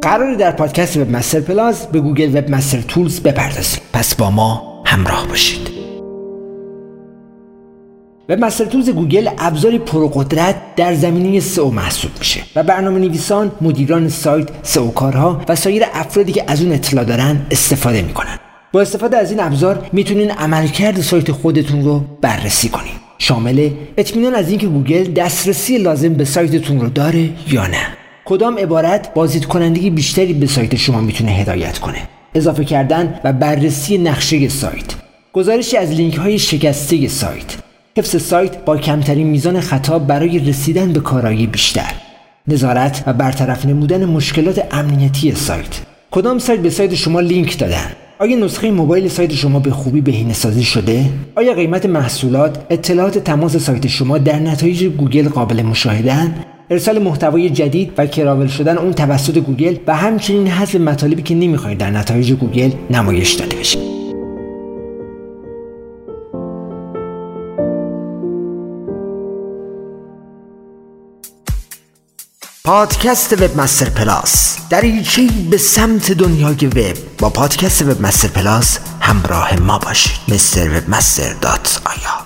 قراره در پادکست Webmaster Plus به گوگل Webmaster Tools بپردازیم پس با ما همراه باشید Webmaster Tools گوگل ابزاری پرقدرت در زمینه سئو محسوب میشه و برنامه نویسان، مدیران سایت، سئو کارها و سایر افرادی که از اون اطلاع دارن استفاده می‌کنن. با استفاده از این ابزار می‌تونین عملکرد سایت خودتون رو بررسی کنین. شامل اطمینان از اینکه گوگل دسترسی لازم به سایتتون رو داره یا نه. کدام عبارت بازدید کننده‌ی بیشتری به سایت شما می‌تونه هدایت کنه. اضافه کردن و بررسی نقشه سایت. گزارشی از لینک های شکسته سایت حفظ سایت با کمترین میزان خطا برای رسیدن به کارایی بیشتر نظارت و برطرف نمودن مشکلات امنیتی سایت کدام سایت به سایت شما لینک دادن آیا نسخه موبایل سایت شما به خوبی بهینه سازی شده؟ آیا قیمت محصولات، اطلاعات تماس سایت شما در نتایج گوگل قابل مشاهدن؟ ارسال محتوای جدید و crawl شدن اون توسط گوگل و همچنین حذف مطالبی که نمی‌خواید در نتایج گوگل نمایش داده بشه. پادکست Webmaster Plus دریچه به سمت دنیای وب. با پادکست Webmaster Plus همراه ما باشید. master webmaster dot ir